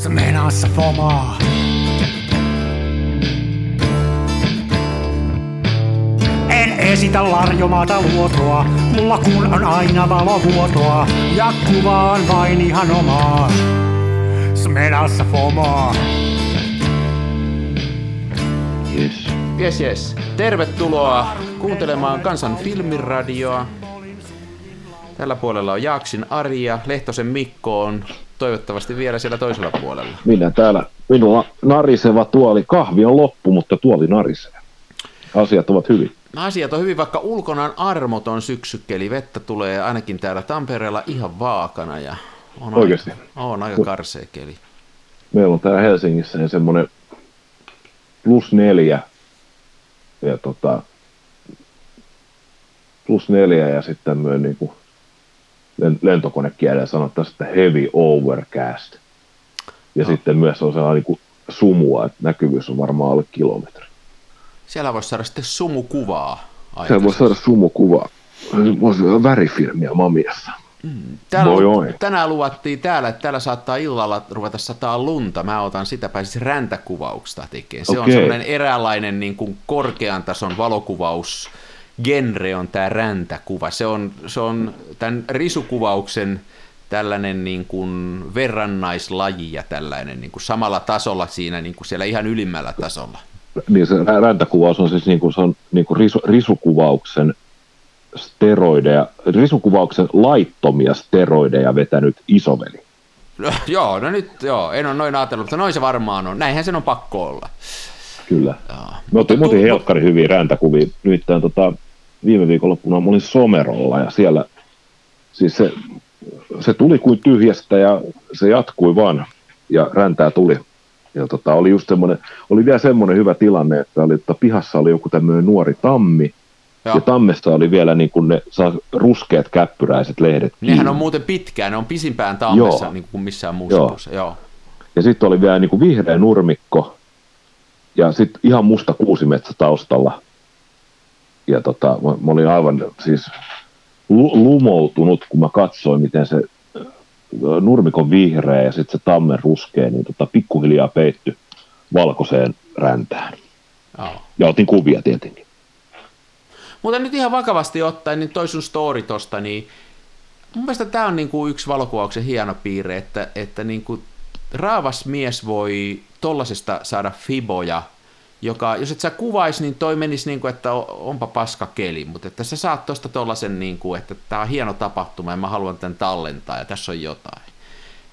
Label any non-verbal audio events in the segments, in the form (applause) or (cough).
Se meinaa se fomaa. En esitä larjomaata luotoa, mulla kun on aina valovuotoa, ja kuvaan vain ihan omaa. Smenassa fomaa. Yes. Jes, jes. Tervetuloa kuuntelemaan Kansan filmiradioa. Tällä puolella on Jaaksin Ari ja Lehtosen Mikko on toivottavasti vielä siellä toisella puolella. Minä täällä, minulla nariseva tuoli, kahvi on loppu, mutta tuoli narisee. Asiat ovat hyvin. Asiat on hyvin, vaikka ulkona on armoton syksykeli. Vettä tulee ainakin täällä Tampereella ihan vaakana ja on Oikeasti? Aika, on aika karsea keli. Meillä on täällä Helsingissä niin semmoinen plus neljä ja tota, plus neljä ja sitten tämmöinen niin kuin lentokonekielellä sanottaisiin, että heavy overcast. Ja no. sitten myös on sellainen niin kuin sumua, että näkyvyys on varmaan alle kilometri. Siellä voisi saada sitten sumukuvaa. Siellä voisi saada sumukuvaa. Voisi olla värifilmiä Mamiassa. Mm. Täällä, Voi tänään luvattiin täällä, että täällä saattaa illalla ruveta sataa lunta. Mä otan sitä pääsis räntäkuvauksesta tekemään. Se okay. on sellainen eräänlainen niin kuin korkean tason valokuvaus genre on tämä räntäkuva. Se on, se on tämän risukuvauksen tällainen niin kuin verrannaislaji ja tällainen niin kuin samalla tasolla siinä niin kuin siellä ihan ylimmällä tasolla. Niin se räntäkuvaus on siis niin kuin, se on niin kuin risu, risukuvauksen steroideja, risukuvauksen laittomia steroideja vetänyt isoveli. No, joo, no nyt joo, en ole noin ajatellut, mutta noin se varmaan on. Näinhän sen on pakko olla. Kyllä. Joo. Me otin, otin helkkari hyviä räntäkuvia. Nyt tämän, tota, viime viikonloppuna mä olin Somerolla ja siellä siis se, se tuli kuin tyhjästä ja se jatkui vaan ja räntää tuli. Ja tota, oli, just oli vielä semmoinen hyvä tilanne, että, oli, että pihassa oli joku tämmöinen nuori tammi, Joo. Ja tammessa oli vielä niin kuin ne saa ruskeat käppyräiset lehdet kiinni. Nehän on muuten pitkään, ne on pisimpään tammessa Joo. niin kuin missään muussa Joo. Joo. Ja sitten oli vielä niin kuin vihreä nurmikko ja sitten ihan musta kuusimetsä taustalla. Ja tota, mä, olin aivan siis lumoutunut, kun mä katsoin, miten se nurmikon vihreä ja sitten se tammen ruskea, niin tota, pikkuhiljaa peitty valkoiseen räntään. Oh. Ja otin kuvia tietenkin. Mutta nyt ihan vakavasti ottaen, niin toi sun story tosta, niin mun mielestä tämä on niinku yksi valokuvauksen hieno piirre, että, että niinku raavas mies voi tollasesta saada fiboja, joka, jos et sä kuvais, niin toi menisi niin kuin, että onpa paska keli, mutta että sä saat tosta tollasen, niin kuin, että tämä on hieno tapahtuma ja mä haluan tämän tallentaa ja tässä on jotain.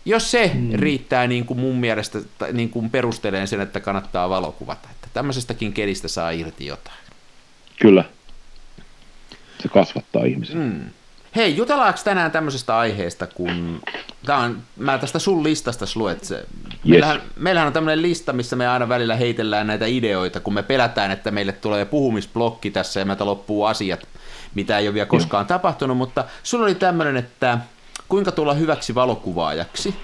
Jos se mm. riittää niin kuin mun mielestä niin kuin perusteleen sen, että kannattaa valokuvata, että tämmöisestäkin kelistä saa irti jotain. Kyllä, se kasvattaa ihmisen. Mm. Hei, jutellaanko tänään tämmöisestä aiheesta, kun Tämä on, mä tästä sun listasta luet se. Yes. Meillähän, meillähän on tämmöinen lista, missä me aina välillä heitellään näitä ideoita, kun me pelätään, että meille tulee puhumisblokki tässä ja meiltä loppuu asiat, mitä ei ole vielä koskaan Joo. tapahtunut, mutta sulla oli tämmöinen, että kuinka tulla hyväksi valokuvaajaksi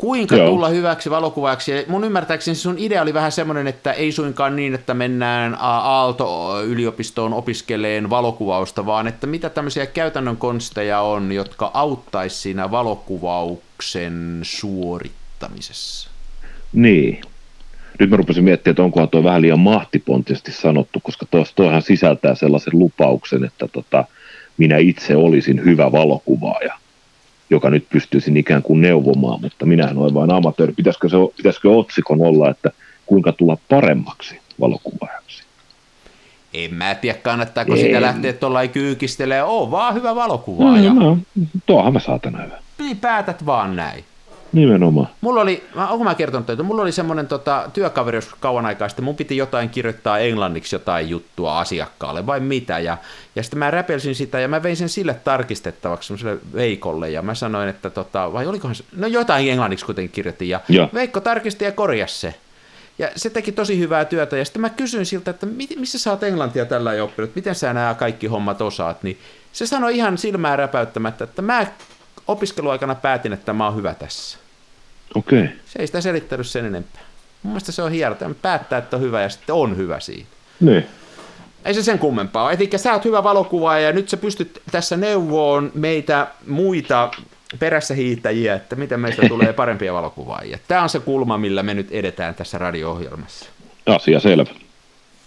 kuinka Joo. tulla hyväksi valokuvaajaksi. Mun ymmärtääkseni sun idea oli vähän semmoinen, että ei suinkaan niin, että mennään Aalto-yliopistoon opiskeleen valokuvausta, vaan että mitä tämmöisiä käytännön konsteja on, jotka auttaisi siinä valokuvauksen suorittamisessa. Niin. Nyt mä rupesin miettimään, että onkohan tuo vähän liian mahtipontisesti sanottu, koska tuohan sisältää sellaisen lupauksen, että tota, minä itse olisin hyvä valokuvaaja joka nyt pystyisin ikään kuin neuvomaan, mutta minähän olen vain amatööri. Pitäisikö, se, pitäisikö otsikon olla, että kuinka tulla paremmaksi valokuvaajaksi? En mä tiedä, kannattaako en. sitä lähteä tuolla kyykistelemään. Oo vaan hyvä valokuvaaja. No, no, tuohan mä saatan hyvä. Niin päätät vaan näin. Nimenomaan. Mulla oli, onko mä kertonut että mulla oli semmoinen tota, työkaveri jos kauan aikaa sitten, mun piti jotain kirjoittaa englanniksi jotain juttua asiakkaalle vai mitä, ja, ja sitten mä räpelsin sitä ja mä vein sen sille tarkistettavaksi semmoiselle Veikolle, ja mä sanoin, että tota, vai olikohan se, no jotain englanniksi kuitenkin kirjoitin, ja, ja. Veikko tarkisti ja korjasi se. Ja se teki tosi hyvää työtä, ja sitten mä kysyin siltä, että missä sä oot englantia tällä oppinut, miten sä nämä kaikki hommat osaat, niin se sanoi ihan silmää räpäyttämättä, että mä opiskeluaikana päätin, että mä oon hyvä tässä. Okei. Okay. Se ei sitä selittänyt sen enempää. Mun mielestä se on hieno, päättää, että on hyvä ja sitten on hyvä siinä. Niin. Ei se sen kummempaa. Eli sä oot hyvä valokuvaaja ja nyt sä pystyt tässä neuvoon meitä muita perässä hiihtäjiä, että miten meistä (laughs) tulee parempia valokuvaajia. Tämä on se kulma, millä me nyt edetään tässä radio-ohjelmassa. Asia selvä.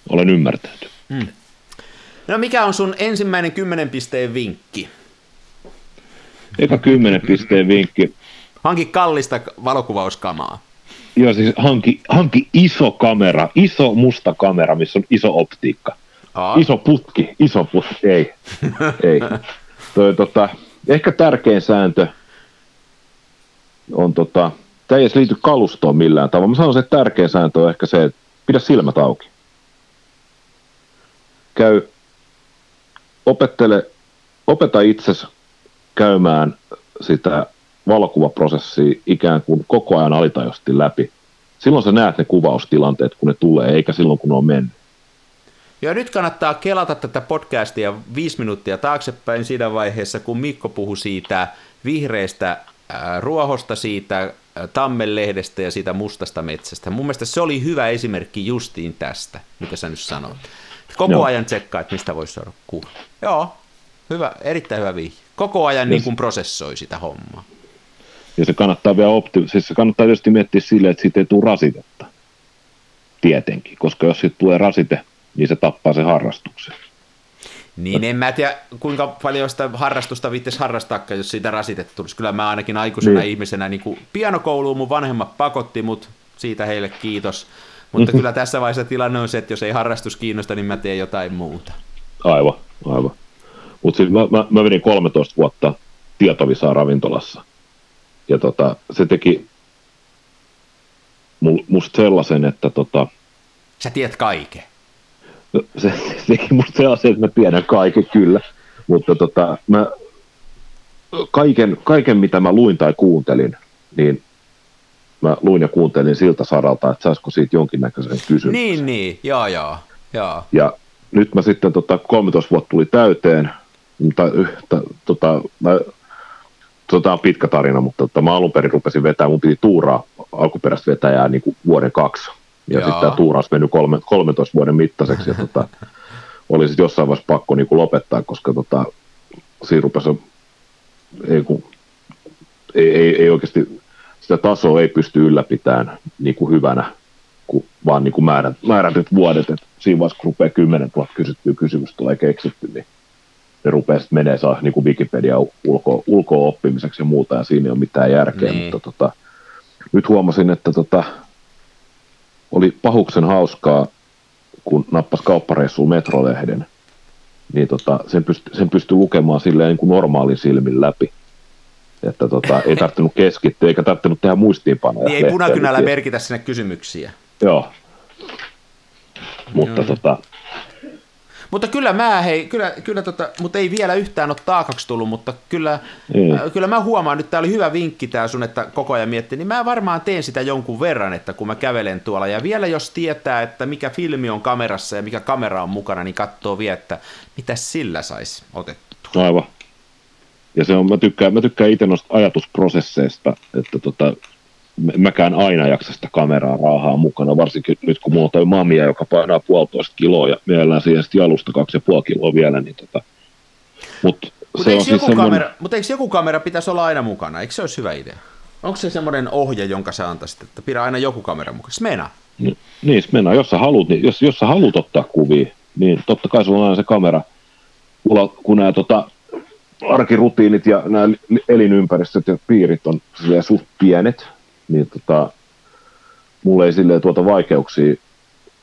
Olen ymmärtänyt. Hmm. No mikä on sun ensimmäinen kymmenen pisteen vinkki? Eka kymmenen pisteen vinkki. Hanki kallista valokuvauskamaa. Joo, siis hanki, hanki iso kamera, iso musta kamera, missä on iso optiikka. Aa. Iso putki, iso putki, ei, (laughs) ei. Toi, tota, ehkä tärkein sääntö on, tota, tämä ei edes liity kalustoon millään tavalla. Mä sanoisin, että tärkein sääntö on ehkä se, että pidä silmät auki. Käy, opettele, opeta itsesi käymään sitä valokuvaprosessia ikään kuin koko ajan alitajuisesti läpi. Silloin sä näet ne kuvaustilanteet, kun ne tulee, eikä silloin, kun ne on mennyt. Ja nyt kannattaa kelata tätä podcastia viisi minuuttia taaksepäin siinä vaiheessa, kun Mikko puhui siitä vihreästä ruohosta, siitä tammenlehdestä ja siitä mustasta metsästä. Mun mielestä se oli hyvä esimerkki justiin tästä, mitä sä nyt sanoit. Koko Joo. ajan tsekkaa, että mistä voisi saada kuva. Joo, hyvä, erittäin hyvä vihje. Koko ajan niin kuin prosessoi sitä hommaa. Ja se kannattaa vielä opti- siis se kannattaa tietysti miettiä sille, että siitä ei tule rasitetta. Tietenkin, koska jos siitä tulee rasite, niin se tappaa se harrastuksen. Niin en mä tiedä, kuinka paljon sitä harrastusta viittisi harrastaa, jos siitä rasitettu tulisi. Kyllä mä ainakin aikuisena niin. ihmisenä, niin kuin pianokouluun mun vanhemmat pakotti mut, siitä heille kiitos. Mutta (laughs) kyllä tässä vaiheessa tilanne on se, että jos ei harrastus kiinnosta, niin mä teen jotain muuta. Aivan, aivan. Mutta siis mä, mä, mä vedin 13 vuotta tietovisaa ravintolassa. Ja tota, se teki musta sellaisen, että tota... Sä tiedät kaiken. No, se, se (laughs) teki musta sellaisen, että mä tiedän kaiken kyllä. Mutta tota, mä, kaiken, kaiken, mitä mä luin tai kuuntelin, niin mä luin ja kuuntelin siltä saralta, että saisiko siitä jonkinnäköisen kysymyksen. Niin, niin, joo, joo. joo. Ja nyt mä sitten tota, 13 vuotta tuli täyteen, mutta tota, mä tota on pitkä tarina, mutta tota, mä alun perin rupesin vetää, mun piti tuuraa alkuperäistä vetäjää niin kuin vuoden kaksi. Ja sitten tämä tuuraus mennyt kolme, 13 vuoden mittaiseksi, ja tota, (laughs) oli sitten jossain vaiheessa pakko niin kuin lopettaa, koska tota, siinä rupesi, ei, kun, ei, ei, ei oikeasti, sitä tasoa ei pysty ylläpitämään niin kuin hyvänä, kun, vaan niin kuin määrät, määrätyt vuodet, että siinä vaiheessa, kun rupeaa 10 000 kysyttyä kysymystä tulee keksitty, niin ne rupeaa sitten menee saa niin kuin Wikipedia ulko, ulkoa oppimiseksi ja muuta, ja siinä ei ole mitään järkeä, niin. mutta tota, nyt huomasin, että tota, oli pahuksen hauskaa, kun nappas kauppareissuun metrolehden, niin tota, sen, pystyi, sen pystyi lukemaan silleen niin kuin normaalin silmin läpi. Että tota, ei tarvinnut keskittyä, eikä tarvinnut tehdä muistiinpanoja. Niin ei punakynällä merkitä sinne kysymyksiä. Joo. Mutta Joo. tota, mutta kyllä mä, hei, kyllä, kyllä tota, mutta ei vielä yhtään ole taakaksi tullut, mutta kyllä, mm. äh, kyllä mä huomaan, nyt tämä oli hyvä vinkki tämä sun, että koko ajan miettii, niin mä varmaan teen sitä jonkun verran, että kun mä kävelen tuolla, ja vielä jos tietää, että mikä filmi on kamerassa ja mikä kamera on mukana, niin katsoo vielä, että mitä sillä saisi otettua. Aivan. Ja se on, mä tykkään, mä tykkään itse noista ajatusprosesseista, että tota, mäkään aina jaksa sitä kameraa raahaa mukana, varsinkin nyt kun mulla on toi mamia, joka painaa puolitoista kiloa ja mielellään siihen sitten jalusta kaksi ja puoli kiloa vielä, niin tota, mutta Mut eikö, siis semmoinen... kamera, mutta eikö joku kamera pitäisi olla aina mukana? Eikö se olisi hyvä idea? Onko se semmoinen ohje, jonka sä antaisit, että pidä aina joku kamera mukana? Smena. Niin, niin Smena, jos sä haluat, niin jos, jos sä haluat ottaa kuvia, niin totta kai sulla on aina se kamera. Mulla, kun nämä tota, arkirutiinit ja nämä elinympäristöt ja piirit on suht pienet, niin tota, mulla ei silleen tuota vaikeuksia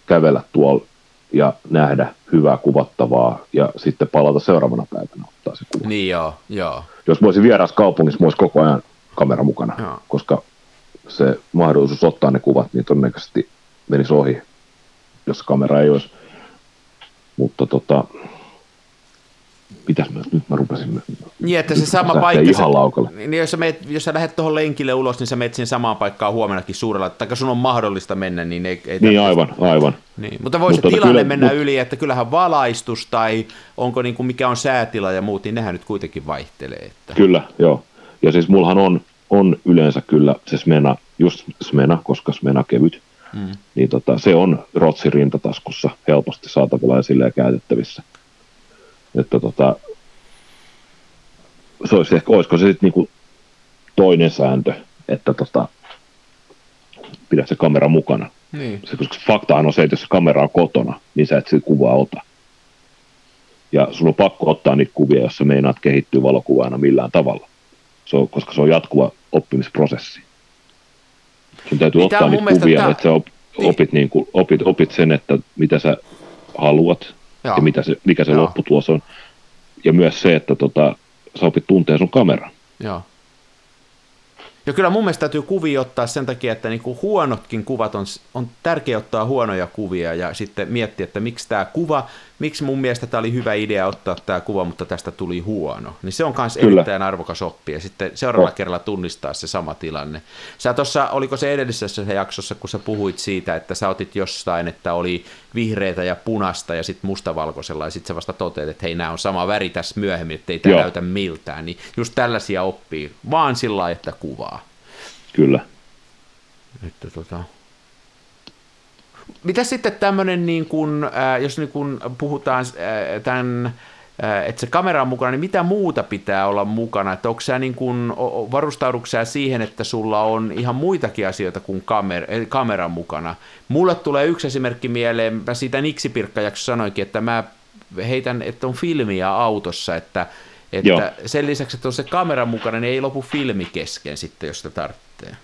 kävellä tuolla ja nähdä hyvää kuvattavaa ja sitten palata seuraavana päivänä ottaa se kuva. Niin joo, joo. Jos voisin vieras kaupungissa, olisi koko ajan kamera mukana, joo. koska se mahdollisuus ottaa ne kuvat, niin todennäköisesti menisi ohi, jos kamera ei olisi. Mutta tota, mitäs mä, nyt mä rupesin... Niin, että se sama paikka... Ihan laukalle. Niin, jos sä, meet, jos sä lähdet tuohon lenkille ulos, niin sä menet siihen samaan paikkaan huomennakin suurella, tai sun on mahdollista mennä, niin ei... ei niin, aivan, aivan. Niin, mutta voi mutta se tilanne kyllä, mennä mutta... yli, että kyllähän valaistus tai onko niin kuin mikä on säätila ja muut, niin nehän nyt kuitenkin vaihtelee. Että... Kyllä, joo. Ja siis mullahan on, on yleensä kyllä se smena, just smena, koska smena kevyt, mm. niin tota, se on rotsi rintataskussa helposti saatavilla ja silleen käytettävissä että tota, se olisi ehkä, olisiko se sitten niinku toinen sääntö, että tota, pidä se kamera mukana. Niin. Se, koska faktahan on se, että jos se kamera on kotona, niin sä et sitä kuvaa ota. Ja sun on pakko ottaa niitä kuvia, jos sä meinaat kehittyä valokuvaana millään tavalla. Se on, koska se on jatkuva oppimisprosessi. Sun täytyy Niin, ottaa niitä kuvia, tää- että sä op, Niin. opit, niin kuin, opit, opit sen, että mitä sä haluat Joo. ja mitä se, mikä se Joo. lopputulos on. Ja myös se, että tota, sä opit tuntee sun kameran. Joo. Ja kyllä mun mielestä täytyy kuvia ottaa sen takia, että niinku huonotkin kuvat on, on tärkeää ottaa huonoja kuvia ja sitten miettiä, että miksi tämä kuva, miksi mun mielestä tämä oli hyvä idea ottaa tämä kuva, mutta tästä tuli huono. Niin se on myös erittäin arvokas oppi ja sitten seuraavalla kerralla tunnistaa se sama tilanne. Sä tuossa, oliko se edellisessä jaksossa, kun sä puhuit siitä, että sä otit jostain, että oli vihreitä ja punasta ja sitten mustavalkoisella ja sitten sä vasta toteat, että hei, nämä on sama väri tässä myöhemmin, että ei tämä Joo. näytä miltään. Niin just tällaisia oppii, vaan sillä lailla, että kuvaa. Kyllä. Että tota... Mitä sitten tämmöinen, niin kun, äh, jos niin kun puhutaan äh, tämän, äh, että se kamera on mukana, niin mitä muuta pitää olla mukana? Että onko sä niin kun, varustaudutko sä siihen, että sulla on ihan muitakin asioita kuin kamer, eh, kameran mukana? Mulle tulee yksi esimerkki mieleen, mä siitä Niksipirkkajaksossa sanoinkin, että mä heitän, että on filmiä autossa, että, Joo. että sen lisäksi, että on se kamera mukana, niin ei lopu filmi kesken sitten, jos sitä tarvitsee.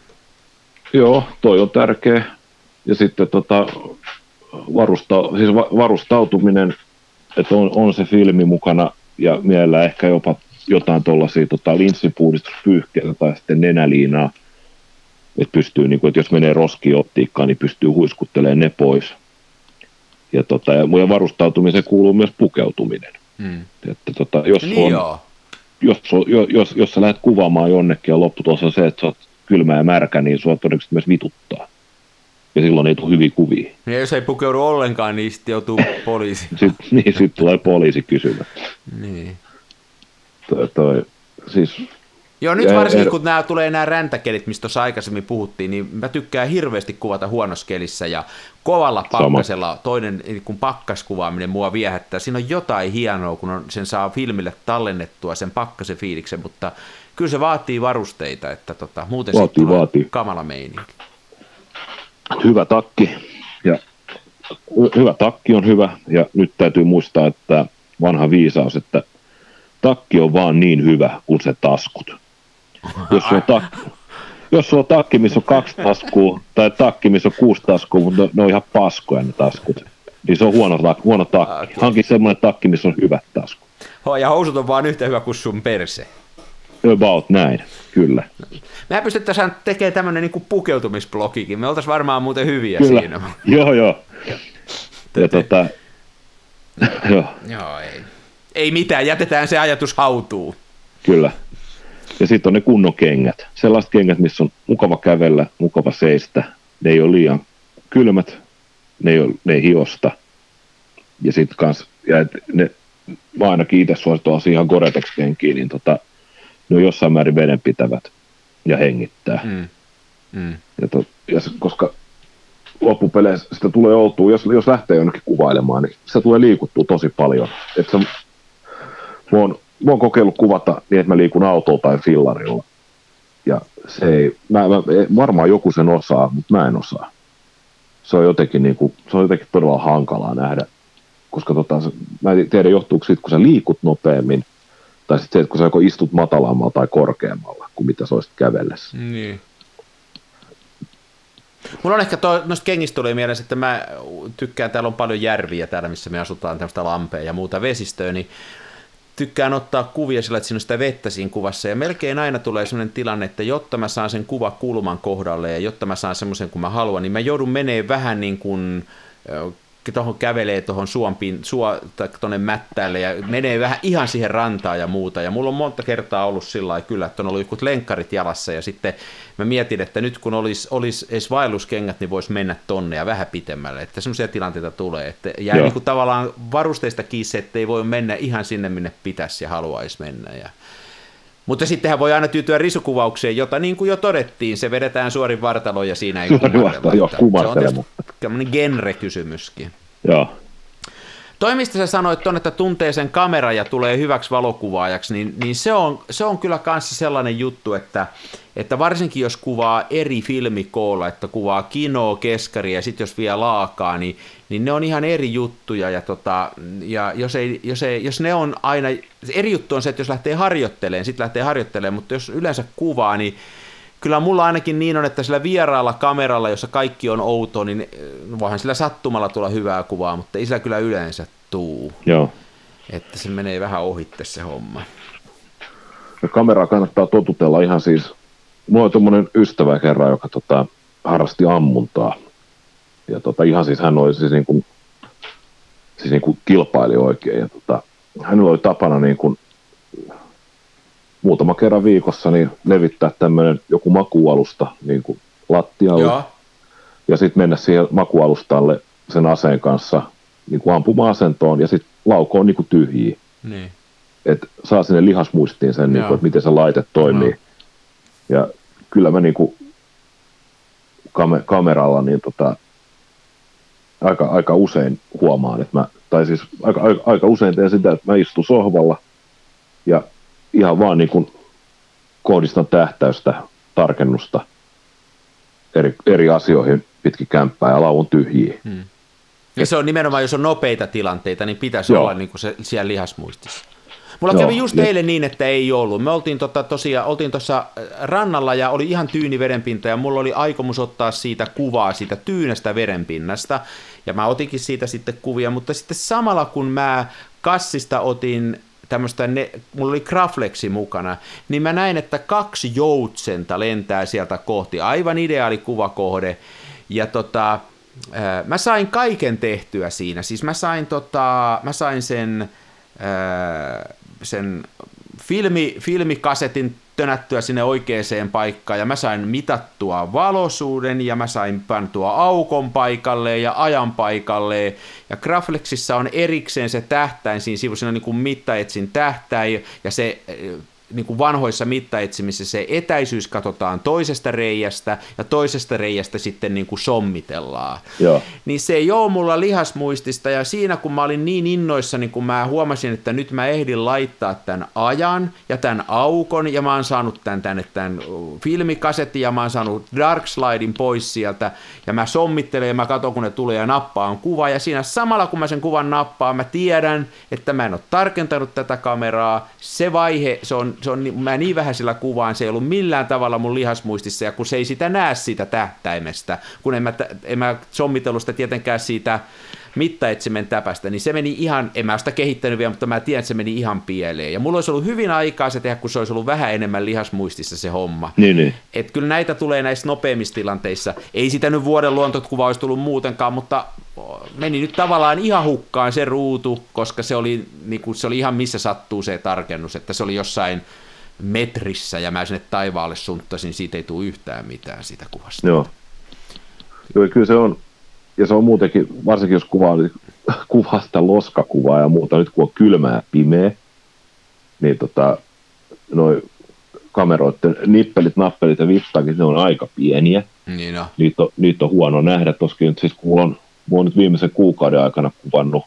Joo, toi on tärkeä. Ja sitten tota, varusta, siis va- varustautuminen, että on, on se filmi mukana ja mielellä ehkä jopa jotain tuollaisia tota, linssipuhdistuspyyhkeitä tai sitten nenäliinaa, että pystyy, niin kuin, että jos menee roskioptiikkaan, niin pystyy huiskuttelemaan ne pois. Ja, tota, ja ja varustautumiseen kuuluu myös pukeutuminen. Hmm. Että, tota, jos, Niin on, joo. jos, jos, jos, jos sä lähdet kuvaamaan jonnekin ja lopputulos on se, että sä oot kylmä ja märkä, niin sua todennäköisesti myös vituttaa. Ja silloin ei tule hyviä kuvia. Ja jos ei pukeudu ollenkaan, niin sitten joutuu poliisi. (laughs) Sitten niin, sit tulee poliisi kysymään. niin. Toi, toi, siis, Joo, nyt varsinkin kun nämä tulee nämä räntäkelit, mistä tuossa aikaisemmin puhuttiin, niin mä tykkään hirveästi kuvata huonoskelissä ja kovalla pakkasella toinen niin kun pakkaskuvaaminen mua viehättää. Siinä on jotain hienoa, kun on, sen saa filmille tallennettua sen pakkasen fiiliksen, mutta kyllä se vaatii varusteita, että tota, muuten Vaatii, siitä tulee vaatii. kamala meininki. Hyvä takki. Ja hy- hyvä takki on hyvä. Ja nyt täytyy muistaa, että vanha viisaus, että takki on vaan niin hyvä kuin se taskut. Jos sulla on, tak- jos sulla on takki, missä on kaksi taskua, tai takki, missä on kuusi taskua, mutta ne, ne on ihan paskoja ne taskut, niin se on huono, tak- huono takki. Okei. Hankin semmoinen takki, missä on hyvät taskut. Ja housut on vaan yhtä hyvä kuin sun perse. About näin, kyllä. Mehän pystyttäisiin tekemään tämmöinen niin pukeutumisblogikin. Me oltaisiin varmaan muuten hyviä Kyllä. siinä. (laughs) Joo, joo. Ja tota, (laughs) joo, Joo, ei. Ei mitään, jätetään se ajatus hautuu. kyllä. Ja sitten on ne kunnon kengät. Sellaiset kengät, missä on mukava kävellä, mukava seistä. Ne ei ole liian kylmät, ne ei, ole, ne ei hiosta. Ja sitten kans, ja et ne, mä ainakin itse suosittelen ihan Gore-Tex-kenkiä, niin tota, ne on jossain määrin vedenpitävät ja hengittää. Mm. Mm. Ja, to, ja se, koska loppupeleissä sitä tulee oltua, jos, jos lähtee jonnekin kuvailemaan, niin sitä tulee liikuttua tosi paljon. Et se, mä, oon, mä oon kokeillut kuvata niin, että mä liikun autolla tai fillarilla. Ja se ei, mä, mä, varmaan joku sen osaa, mutta mä en osaa. Se on jotenkin, niin kuin, se on jotenkin todella hankalaa nähdä, koska tota, mä en tiedä johtuuko siitä, kun sä liikut nopeammin, tai sitten se, että kun sä joko istut matalammalla tai korkeammalla kuin mitä sä olisit kävellessä. Niin. Mulla on ehkä toi, noista kengistä tuli mieleen, että mä tykkään, täällä on paljon järviä täällä, missä me asutaan, tämmöistä lampea ja muuta vesistöä, niin tykkään ottaa kuvia sillä, että siinä on sitä vettä siinä kuvassa, ja melkein aina tulee sellainen tilanne, että jotta mä saan sen kuva kulman kohdalle, ja jotta mä saan semmoisen kuin mä haluan, niin mä joudun menee vähän niin kuin tuohon kävelee tuohon suompiin, suo, tuonne mättäälle ja menee vähän ihan siihen rantaan ja muuta. Ja mulla on monta kertaa ollut sillä lailla kyllä, että on ollut jotkut lenkkarit jalassa ja sitten mä mietin, että nyt kun olisi, olisi edes vaelluskengät, niin voisi mennä tonne ja vähän pitemmälle. Että semmoisia tilanteita tulee, että jää Joo. niin kuin tavallaan varusteista kiinni se, että ei voi mennä ihan sinne, minne pitäisi ja haluaisi mennä. Ja... Mutta sittenhän voi aina tyytyä risukuvaukseen, jota niin kuin jo todettiin, se vedetään suorin vartaloon ja siinä ei Että Se on tietysti tämmöinen genre-kysymyskin. Joo. Toi, mistä sä sanoit ton, että tuntee sen kamera ja tulee hyväksi valokuvaajaksi, niin, niin se, on, se on kyllä kanssa sellainen juttu, että, että varsinkin jos kuvaa eri filmikoolla, että kuvaa kinoa, keskaria ja sitten jos vielä laakaa, niin, niin ne on ihan eri juttuja. Ja, tota, ja jos, ei, jos, ei, jos ne on aina, eri juttu on se, että jos lähtee harjoittelemaan, sitten lähtee harjoittelemaan, mutta jos yleensä kuvaa, niin kyllä mulla ainakin niin on, että sillä vieraalla kameralla, jossa kaikki on outo, niin eh, voihan sillä sattumalla tulla hyvää kuvaa, mutta ei sillä kyllä yleensä tuu. Joo. Että se menee vähän ohitte se homma. Ja kameraa kannattaa totutella ihan siis, mulla on tuommoinen ystävä kerran, joka tota, harrasti ammuntaa. Ja tota, ihan siis hän oli siis, niin kuin, siis niin kuin kilpaili oikein. Ja tota, hänellä oli tapana niin kuin muutama kerran viikossa niin levittää tämmöinen joku makualusta niin kuin lattialle. Joo. Ja sitten mennä siihen makualustalle sen aseen kanssa niin kuin ampuma-asentoon ja sitten lauko on niin kuin tyhjiä. Niin. Et saa sinne lihasmuistiin sen, niin kuin, että miten se laite toimii. No. Ja kyllä mä niin kuin kam- kameralla niin tota, aika, aika usein huomaan, että mä, tai siis aika, aika, aika usein teen sitä, että mä istun sohvalla ja ihan vaan niin kuin kohdistan tähtäystä, tarkennusta eri, eri asioihin pitkin kämppää ja lauvun tyhjiä. Hmm. Ja se on nimenomaan, jos on nopeita tilanteita, niin pitäisi Joo. olla niin kuin se siellä lihasmuistissa. Mulla Joo, kävi just ja... eilen niin, että ei ollut. Me oltiin tota, tosiaan, oltiin tuossa äh, rannalla ja oli ihan tyyni vedenpinta ja mulla oli aikomus ottaa siitä kuvaa siitä tyynästä vedenpinnasta. Ja mä otinkin siitä sitten kuvia, mutta sitten samalla kun mä kassista otin tämmöistä, ne, mulla oli Graflexi mukana, niin mä näin, että kaksi joutsenta lentää sieltä kohti, aivan ideaali kuvakohde, ja tota, mä sain kaiken tehtyä siinä, siis mä sain, tota, mä sain sen, sen filmi, filmikasetin tönättyä sinne oikeaan paikkaan. Ja mä sain mitattua valosuuden ja mä sain pantua aukon paikalle ja ajan paikalle. Ja Graflexissa on erikseen se tähtäin siinä sivussa, siinä on niin kuin mittaetsin tähtäin ja se niin kuin vanhoissa mittaetsimissä se etäisyys katsotaan toisesta reiästä ja toisesta reiästä sitten niin kuin sommitellaan. Joo. Niin se ei ole mulla lihasmuistista ja siinä kun mä olin niin innoissa, niin kun mä huomasin, että nyt mä ehdin laittaa tämän ajan ja tämän aukon ja mä oon saanut tämän, tämän, tämän filmikasetin ja mä oon saanut Dark Slidein pois sieltä ja mä sommittelen ja mä katson kun ne tulee ja nappaan kuva ja siinä samalla kun mä sen kuvan nappaan mä tiedän, että mä en ole tarkentanut tätä kameraa, se vaihe, se on se on, mä niin vähän sillä kuvaan, se ei ollut millään tavalla mun lihasmuistissa, ja kun se ei sitä näe siitä tähtäimestä, kun en mä, en mä sommitellusta tietenkään siitä mittaetsimen täpästä, niin se meni ihan, en mä sitä kehittänyt vielä, mutta mä tiedän, että se meni ihan pieleen. Ja mulla olisi ollut hyvin aikaa se tehdä, kun se olisi ollut vähän enemmän lihasmuistissa se homma. Niin, niin. Et kyllä näitä tulee näissä nopeimmissa tilanteissa. Ei sitä nyt vuoden luontokuva olisi tullut muutenkaan, mutta meni nyt tavallaan ihan hukkaan se ruutu, koska se oli, niin kuin, se oli ihan missä sattuu se tarkennus, että se oli jossain metrissä ja mä sinne taivaalle sunttasin, siitä ei tule yhtään mitään siitä kuvasta. Joo. Joo, kyllä se on, ja se on muutenkin, varsinkin jos kuvaa, (laughs) kuvaa sitä loskakuvaa ja muuta, nyt kun on kylmä ja pimeä, niin tota, noi kameroiden nippelit, nappelit ja vippakit, ne on aika pieniä. Niin no. niitä, on, niitä on huono nähdä, koska nyt siis kun on, mulla on nyt viimeisen kuukauden aikana kuvannut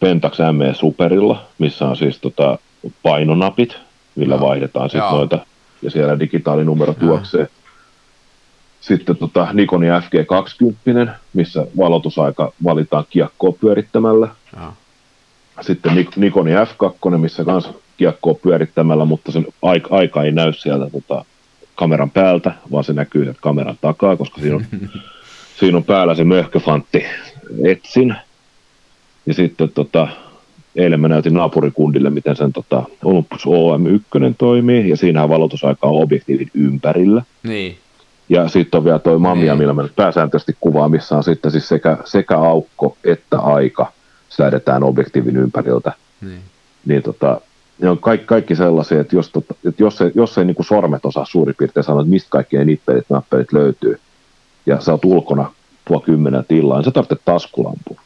Pentax ME Superilla, missä on siis tota, painonapit, millä no. vaihdetaan sitten noita, ja siellä digitaalinumero juoksee. Sitten tota Nikonin FG20, missä valotusaika valitaan kiekkoa pyörittämällä. Ja. Sitten Nikonin F2, missä myös kiekkoa pyörittämällä, mutta sen aika, aika ei näy sieltä tota, kameran päältä, vaan se näkyy sieltä kameran takaa, koska siinä on, (laughs) siinä on päällä se möhköfantti etsin. Ja sitten tota, eilen mä näytin naapurikundille, miten sen tota, Olympus OM1 toimii, ja siinähän valotusaika on objektiivin ympärillä. Niin. Ja sitten on vielä toi Mamia, niin. millä mä nyt pääsääntöisesti kuvaan, missä on sitten siis sekä, sekä aukko että aika säädetään objektiivin ympäriltä. Niin. Niin tota, ne on kaikki, kaikki sellaisia, että jos, tota, että jos, ei, jos ei niin kuin sormet osaa suurin piirtein sanoa, että mistä kaikki ne nippelit, nappelit löytyy, ja sä oot ulkona tuo kymmenen tilaa, niin sä tarvitset taskulampun.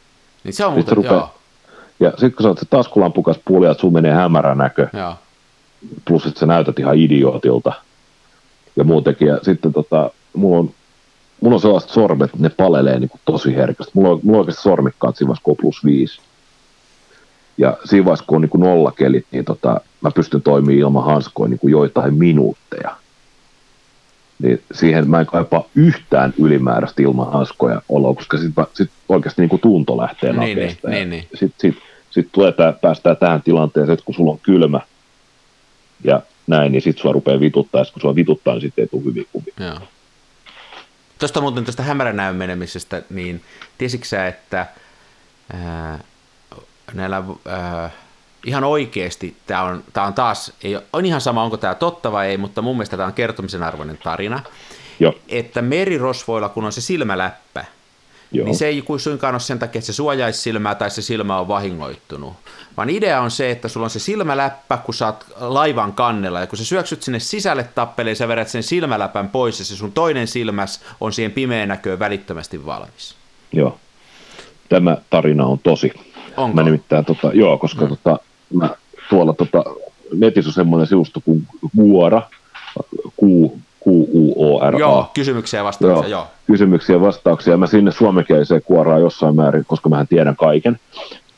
Niin se on muuten, rupeaa, joo. Ja sitten kun sä oot se taskulampukas puoli, että sun menee hämärä näkö, joo. plus että sä näytät ihan idiootilta, ja muutenkin. Ja sitten tota, mulla on mulla on sellaiset sormet, ne palelee niin kuin tosi herkästi. Mulla on, mulla on oikeasti sormikkaat siinä vaiheessa, kun plus viisi. Ja siinä vaiheessa, kun on niin kuin nollakelit, niin tota, mä pystyn toimimaan ilman hanskoja niin kuin joitain minuutteja. Niin siihen mä en kaipaa yhtään ylimääräistä ilman hanskoja oloa, koska sitten sit oikeasti niin kuin tunto lähtee Niin, nakeesta. niin, niin, niin. Sitten sit, sit tulee tää, päästään tähän tilanteeseen, että kun sulla on kylmä ja näin, niin sitten sua rupeaa vituttaa, ja sit kun sua vituttaa, niin sitten ei tule hyviä kuvia. Joo. Tuosta muuten tästä hämäränäön menemisestä, niin tiesitkö sä, että ää, näillä ää, ihan oikeasti, tämä on, tää on taas, ei, on ihan sama onko tämä totta vai ei, mutta mun mielestä tämä on kertomisen arvoinen tarina, Joo, että merirosvoilla kun on se silmäläppä, joo. niin se ei suinkaan ole sen takia, että se suojaisi silmää tai se silmä on vahingoittunut. Vaan idea on se, että sulla on se silmäläppä, kun sä oot laivan kannella, ja kun sä syöksyt sinne sisälle tappeleen, sä vedät sen silmäläpän pois, ja se sun toinen silmäs on siihen pimeän näköön välittömästi valmis. Joo. Tämä tarina on tosi. Onko? Mä nimittäin, tota, joo, koska Mm. tota, mä, tuolla tota, netissä on semmoinen sivusto kuin Guora, Q, Q-U-O-R-A. Joo, kysymyksiä ja vastauksia, joo. Kysymyksiä ja vastauksia. Mä sinne suomenkieliseen kuoraan jossain määrin, koska mähän tiedän kaiken,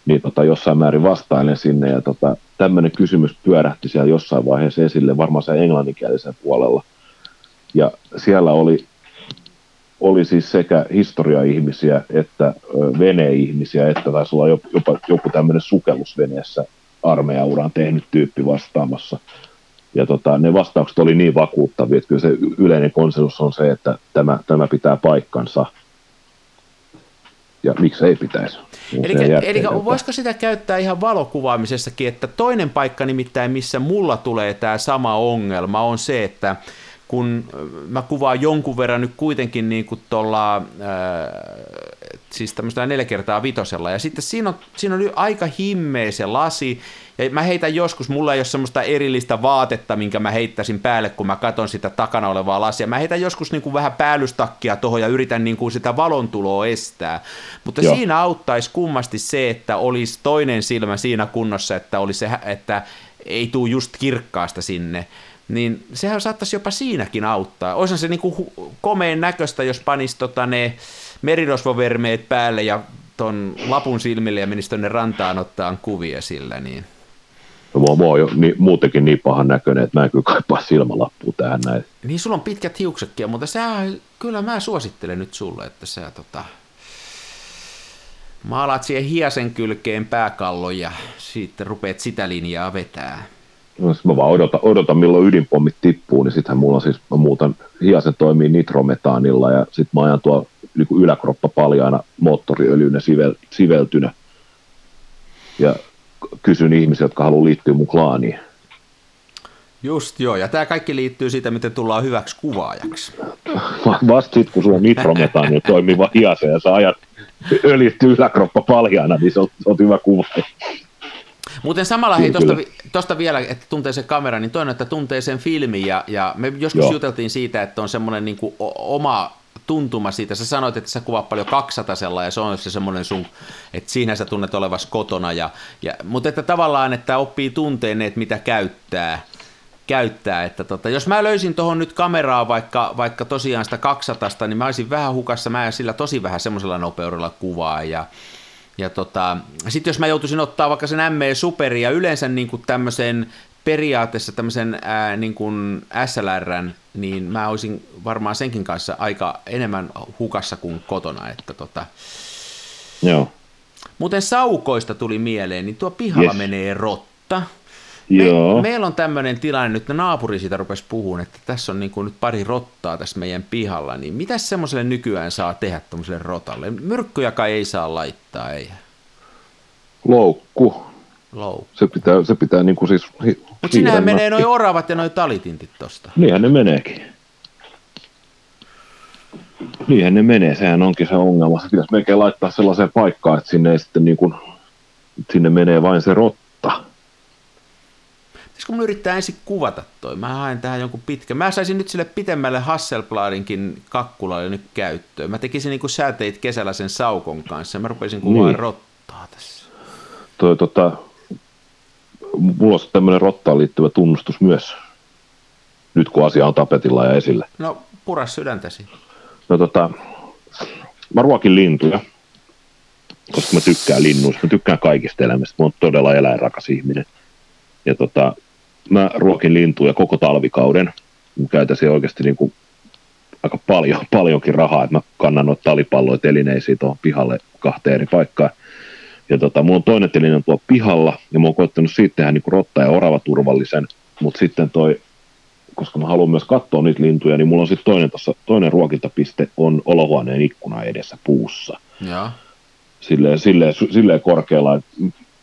niin tota, jossain määrin vastailen sinne. Ja tota, tämmöinen kysymys pyörähti siellä jossain vaiheessa esille, varmaan se englanninkielisen puolella. Ja siellä oli, oli siis sekä historia-ihmisiä että vene-ihmisiä, että taisi olla jopa, jopa joku tämmöinen sukellusveneessä armeijauran tehnyt tyyppi vastaamassa. Ja tota, ne vastaukset oli niin vakuuttavia, että kyllä se yleinen konsensus on se, että tämä, tämä pitää paikkansa. Ja miksi ei pitäisi? Niin Eli, eli järkeideltä. voisiko sitä käyttää ihan valokuvaamisessakin, että toinen paikka nimittäin, missä mulla tulee tämä sama ongelma, on se, että kun mä kuvaan jonkun verran nyt kuitenkin niin kuin tuolla, äh, siis tämmöisellä neljä kertaa vitosella, ja sitten siinä on, siinä on aika himmeä se lasi, ja mä heitän joskus, mulla ei ole semmoista erillistä vaatetta, minkä mä heittäisin päälle, kun mä katon sitä takana olevaa lasia. Mä heitän joskus niin kuin vähän päällystakkia tuohon ja yritän niin kuin sitä valontuloa estää. Mutta Joo. siinä auttaisi kummasti se, että olisi toinen silmä siinä kunnossa, että, olisi se, että ei tuu just kirkkaasta sinne. Niin sehän saattaisi jopa siinäkin auttaa. Oishan se niin kuin hu- komeen näköistä, jos panisi tota ne merirosvovermeet päälle ja ton lapun silmille ja menisi tonne rantaan ottaa kuvia sillä, niin No, Mä, mä oon jo niin, muutenkin niin pahan näköinen, että mä en kyllä kaipaa silmälappua tähän näin. Niin sulla on pitkät hiuksetkin, mutta sä, kyllä mä suosittelen nyt sulle, että sä tota, maalaat siihen hiasen kylkeen pääkallon ja sitten rupeat sitä linjaa vetää. No, mä vaan odotan, odotan, milloin ydinpommit tippuu, niin sittenhän mulla siis, mä muutan, hiasen toimii nitrometaanilla ja sitten mä ajan tuo niin kuin yläkroppa paljaana moottoriöljynä sivel, siveltynä. Ja kysyn ihmisiä, jotka haluaa liittyä mun klaaniin. Just joo, ja tämä kaikki liittyy siitä, miten tullaan hyväksi kuvaajaksi. Va- Vasta sitten, kun sulla on nitrometaanilla toimiva hiase ja sä ajat öljytty yläkroppa paljaana, niin se on, se on hyvä kuva. Muuten samalla hei, Kyllä, tosta, tosta vielä, että tuntee sen kameran, niin toinen, että tuntee sen filmin, ja, ja me joskus Joo. juteltiin siitä, että on semmoinen niin kuin oma tuntuma siitä. Sä sanoit, että sä kuvaat paljon kaksatasella, ja se on se semmoinen sun, että siinä sä tunnet olevas kotona, ja, ja, mutta että tavallaan, että oppii tunteen että mitä käyttää, käyttää, että tota, jos mä löysin tuohon nyt kameraa vaikka, vaikka tosiaan sitä 200, niin mä olisin vähän hukassa, mä sillä tosi vähän semmoisella nopeudella kuvaa, ja, ja tota, sitten jos mä joutuisin ottaa vaikka sen ME Superi ja yleensä niin kuin tämmöisen periaatteessa tämmöisen ää, niin kuin SLRn, niin mä olisin varmaan senkin kanssa aika enemmän hukassa kuin kotona. Että tota. Joo. Muuten saukoista tuli mieleen, niin tuo pihalla Yes. menee rotta. Joo. Me, meillä on tämmöinen tilanne, nyt naapuri siitä rupesi puhumaan, että tässä on niin kuin nyt pari rottaa tässä meidän pihalla, niin mitä semmoiselle nykyään saa tehdä tuommoiselle rotalle? Myrkkyjä kai ei saa laittaa, ei Loukku. loukku. Se pitää, se pitää niin kuin siis... Mutta sinähän menee noin oravat ja noin talitintit tosta. Niinhän ne meneekin. Niinhän ne menee, sehän onkin se ongelma. Se pitäisi melkein laittaa sellaiseen paikkaan, että sinne, sitten niin kuin, sinne menee vain se rotta. Pitäisikö mun yrittää ensin kuvata toi? Mä haen tähän jonkun pitkä. Mä saisin nyt sille pitemmälle Hasselbladinkin kakkulalle nyt käyttöön. Mä tekisin niin kuin sä teit kesällä sen saukon kanssa. Mä rupesin kuvaamaan Niin. rottaa tässä. Toi, tota, mulla on tämmöinen rottaan liittyvä tunnustus myös, nyt kun asia on tapetilla ja esillä. No, pura sydäntäsi. No tota, mä ruokin lintuja, koska mä tykkään linnuista. Mä tykkään kaikista elämästä. Mä oon todella eläinrakas ihminen. Ja tota, mä ruokin lintuja koko talvikauden. Mä käytän oikeasti niin kuin aika paljon, paljonkin rahaa, että mä kannan noita talipalloja telineisiin tuohon pihalle kahteen eri paikkaan. Ja tota, mulla on toinen teline tuo pihalla, ja mä oon koittanut siitä tehdä niin rotta- ja orava turvallisen, mutta sitten toi, koska mä haluan myös katsoa niitä lintuja, niin mulla on sitten toinen, tossa, toinen ruokintapiste on olohuoneen ikkuna edessä puussa. Ja. Silleen, silleen, silleen korkealla, että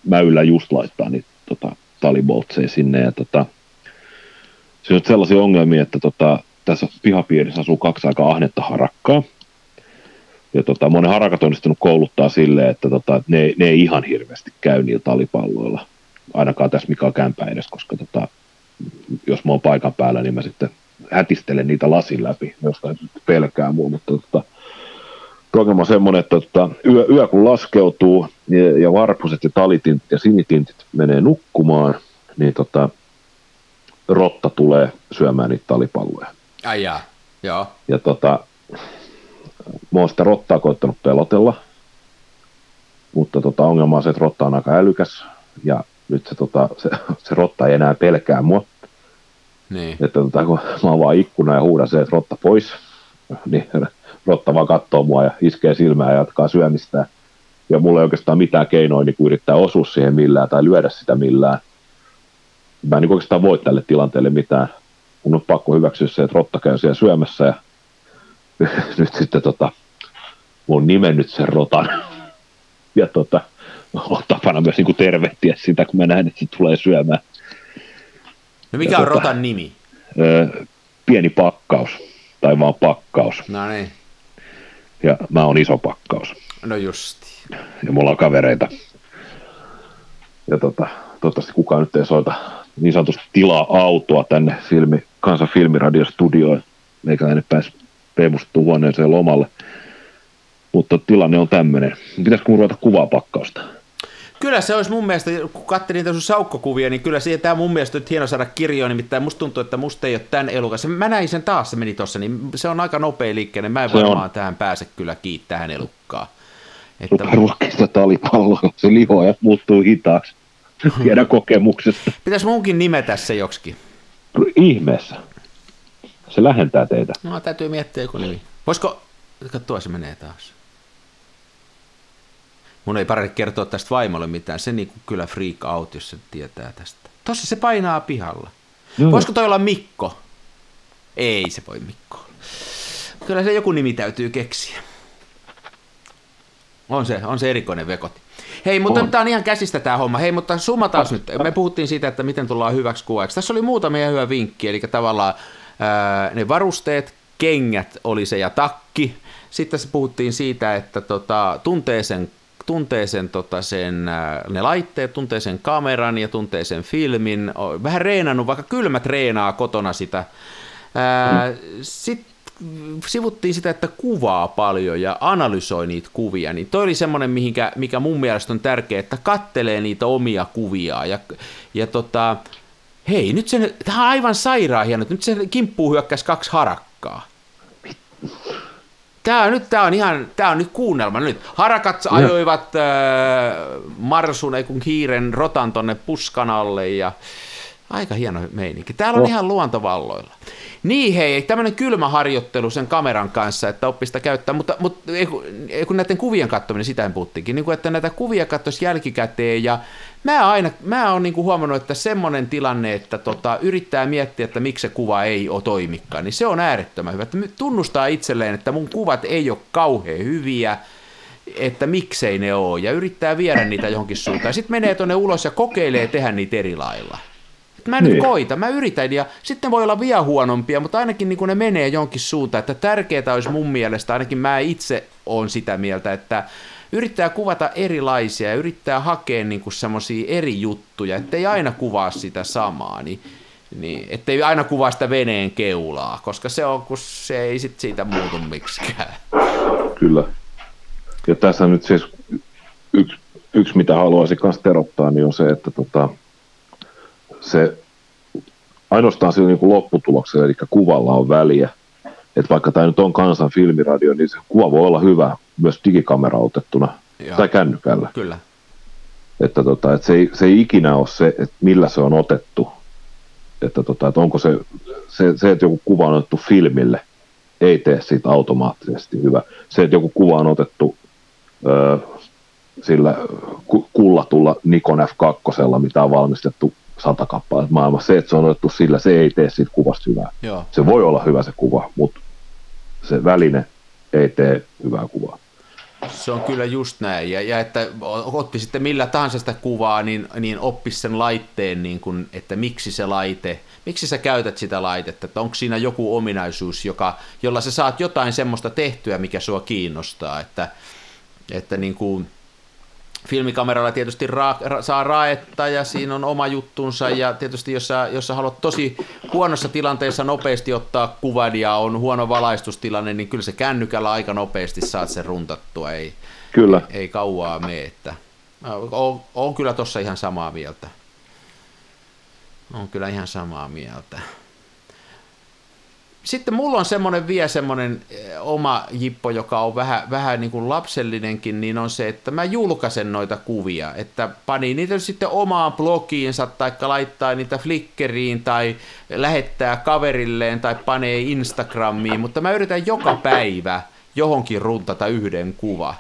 mä yllän just laittaa niitä tota, taliboltseja sinne, ja tota, se on sellaisia ongelmia, että tota, tässä pihapiirissä asuu kaksi aika ahnetta harakkaa. Ja tota, monen harakat onnistunut kouluttaa silleen, että tota, ne, ne ei ihan hirveästi käy niillä talipalloilla. Ainakaan tässä mikä on kämpä edes, koska tota, jos mä oon paikan päällä, niin mä sitten hätistelen niitä lasin läpi, jostain pelkää mua, mutta tota, ongelma on semmoinen, että tota, yö, yö, kun laskeutuu ja, ja varpuset ja talitintit ja sinitintit menee nukkumaan, niin tota, rotta tulee syömään niitä talipalloja. Ai jaa. joo. Ja tota, mä oon sitä rottaa koittanut pelotella, mutta tota, ongelma on se, että rotta on aika älykäs, ja nyt se, tota, se, se rotta ei enää pelkää mua. Niin. Että tota, kun mä avaan ikkuna ja huudan se, että rotta pois, niin rotta vaan katsoo mua ja iskee silmää ja jatkaa syömistä. Ja mulla ei oikeastaan mitään keinoja niin yrittää osua siihen millään tai lyödä sitä millään. Mä en niin oikeastaan voi tälle tilanteelle mitään mun on pakko hyväksyä se, että rotta käy siellä syömässä ja (laughs) nyt sitten tota, mun on nimennyt sen rotan. Ja tota, on tapana myös niin tervehtiä sitä, kun mä näen, että se tulee syömään. No mikä ja on tota, rotan nimi? Ö, pieni pakkaus, tai vaan pakkaus. No niin. Ja mä oon iso pakkaus. No justi. Ja mulla on kavereita. Ja tota, toivottavasti kukaan nyt ei soita niin sanotusti tilaa autoa tänne filmi, Kansan filmiradiostudioon. Meikäläinen pääsi Peemustettu huoneeseen lomalle. Mutta tilanne on tämmöinen. Pitäisikö mun ruveta kuvaa pakkausta? Kyllä se olisi mun mielestä, kun katselin niitä sun saukkokuvia, niin kyllä siihen tämä mun mielestä nyt hieno saada kirjoon, nimittäin musta tuntuu, että musta ei ole tämän elukan. Mä näin sen taas, se meni tossa, niin se on aika nopea liikkeelle. Mä en se varmaan on. tähän pääse kyllä kiittämään elukkaa. Että... Ruokki sitä talipalloa, se lihoa ja muuttuu hitaaksi. (laughs) Tiedä kokemuksesta. Pitäisi munkin nimetä se joksikin. Ihmeessä. Se lähentää teitä. No, täytyy miettiä joku nimi. Voisiko, katsoa se menee taas. Mun ei paremmin kertoa tästä vaimolle mitään. Se niin kyllä freak out, jos se tietää tästä. Tossa se painaa pihalla. Joo. Voisiko toi olla Mikko? Ei se voi Mikko Kyllä se joku nimi täytyy keksiä. On se, on se erikoinen vekoti. Hei, mutta on. tämä on ihan käsistä tämä homma. Hei, mutta summataan nyt. Me puhuttiin siitä, että miten tullaan hyväksi kuvaajaksi. Tässä oli muutamia hyvä vinkki, eli tavallaan ne varusteet, kengät oli se ja takki. Sitten se puhuttiin siitä, että tota, tuntee sen tuntee sen, tota, sen, ne laitteet, tuntee sen kameran ja tuntee sen filmin. Vähän reenannut, vaikka kylmä treenaa kotona sitä. Mm. Sitten sivuttiin sitä, että kuvaa paljon ja analysoi niitä kuvia, niin toi oli semmoinen, mikä mun mielestä on tärkeää, että kattelee niitä omia kuvia ja, ja tota, hei, nyt se, tämä on aivan sairaan hieno, nyt se kimppuu hyökkäsi kaksi harakkaa. Tämä on nyt, tämä on ihan, tämä on nyt kuunnelma nyt. Harakat ajoivat äh, marsun, ei kun hiiren rotan tonne puskan alle ja aika hieno meininki. Täällä on oh. ihan luontovalloilla. Niin hei, tämmöinen kylmä harjoittelu sen kameran kanssa, että oppista käyttää, mutta, mutta ei, kun, ei, kun näiden kuvien katsominen, sitä en puhuttiinkin, niin kuin, että näitä kuvia katsoisi jälkikäteen ja mä, aina, mä oon niin kuin huomannut, että semmoinen tilanne, että tota, yrittää miettiä, että miksi se kuva ei ole toimikaan, niin se on äärettömän hyvä. Että tunnustaa itselleen, että mun kuvat ei ole kauhean hyviä, että miksei ne ole, ja yrittää viedä niitä johonkin suuntaan. Sitten menee tuonne ulos ja kokeilee tehdä niitä eri lailla mä nyt niin. koitan, mä yritän ja sitten voi olla vielä huonompia, mutta ainakin niin kuin ne menee jonkin suuntaan, että tärkeää olisi mun mielestä, ainakin mä itse on sitä mieltä, että yrittää kuvata erilaisia ja yrittää hakea niin semmoisia eri juttuja, ettei aina kuvaa sitä samaa, niin, niin ettei aina kuvaa sitä veneen keulaa, koska se on, kun se ei sit siitä muutu miksikään. Kyllä. Ja tässä nyt siis yksi, yksi mitä haluaisin myös terottaa, niin on se, että tota, se ainoastaan sillä niin lopputuloksella, eli kuvalla on väliä. että vaikka tämä nyt on kansan filmiradio, niin se kuva voi olla hyvä myös digikamera otettuna Joo. tai kännykällä. Kyllä. Että, tota, että se, ei, se ei ikinä ole se, että millä se on otettu. Että, tota, että onko se, se, se, että joku kuva on otettu filmille, ei tee siitä automaattisesti hyvä. Se, että joku kuva on otettu ö, sillä kullatulla Nikon F2, mitä on valmistettu sata kappaletta maailmassa, se, että se on otettu sillä, se ei tee siitä kuvasta hyvää. Joo. Se voi olla hyvä se kuva, mutta se väline ei tee hyvää kuvaa. Se on kyllä just näin, ja, ja että otti sitten millä tahansa sitä kuvaa, niin, niin oppi sen laitteen, niin kun, että miksi se laite, miksi sä käytät sitä laitetta, että onko siinä joku ominaisuus, joka, jolla sä saat jotain semmoista tehtyä, mikä sua kiinnostaa, että, että niin kuin, filmikameralla tietysti ra- ra- saa raetta ja siinä on oma juttunsa ja tietysti jos sä, jos sä haluat tosi huonossa tilanteessa nopeasti ottaa kuvan ja on huono valaistustilanne, niin kyllä se kännykällä aika nopeasti saat sen runtattua, ei, kyllä. ei, ei kauaa mene, että on, on kyllä tuossa ihan samaa mieltä. On kyllä ihan samaa mieltä. Sitten mulla on semmoinen vielä semmoinen eh, oma jippo, joka on vähän, vähän niin kuin lapsellinenkin, niin on se, että mä julkaisen noita kuvia, että pani niitä sitten omaan blogiinsa tai laittaa niitä Flickeriin tai lähettää kaverilleen tai panee Instagramiin, mutta mä yritän joka päivä johonkin runtata yhden kuva.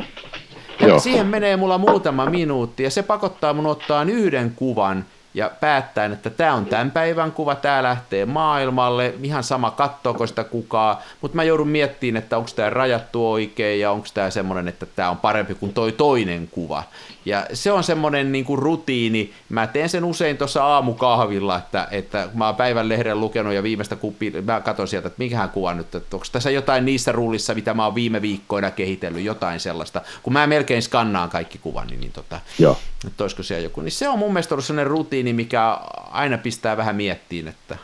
Ja siihen menee mulla muutama minuutti ja se pakottaa mun ottaa yhden kuvan – ja päättäen, että tämä on tämän päivän kuva, tämä lähtee maailmalle, ihan sama kattoako sitä kukaan, mutta mä joudun miettimään, että onko tämä rajattu oikein ja onko tämä semmoinen, että tämä on parempi kuin toi toinen kuva. Ja se on semmoinen niin kuin rutiini, mä teen sen usein tuossa aamukahvilla, että, että mä oon päivän lehden lukenut ja viimeistä kuppi, mä katson sieltä, että mikähän kuva nyt, että onko tässä jotain niissä rullissa, mitä mä oon viime viikkoina kehitellyt, jotain sellaista. Kun mä melkein skannaan kaikki kuvan, niin, niin tota, Joo. että olisiko siellä joku. Niin se on mun mielestä ollut sellainen rutiini, mikä aina pistää vähän miettiin, että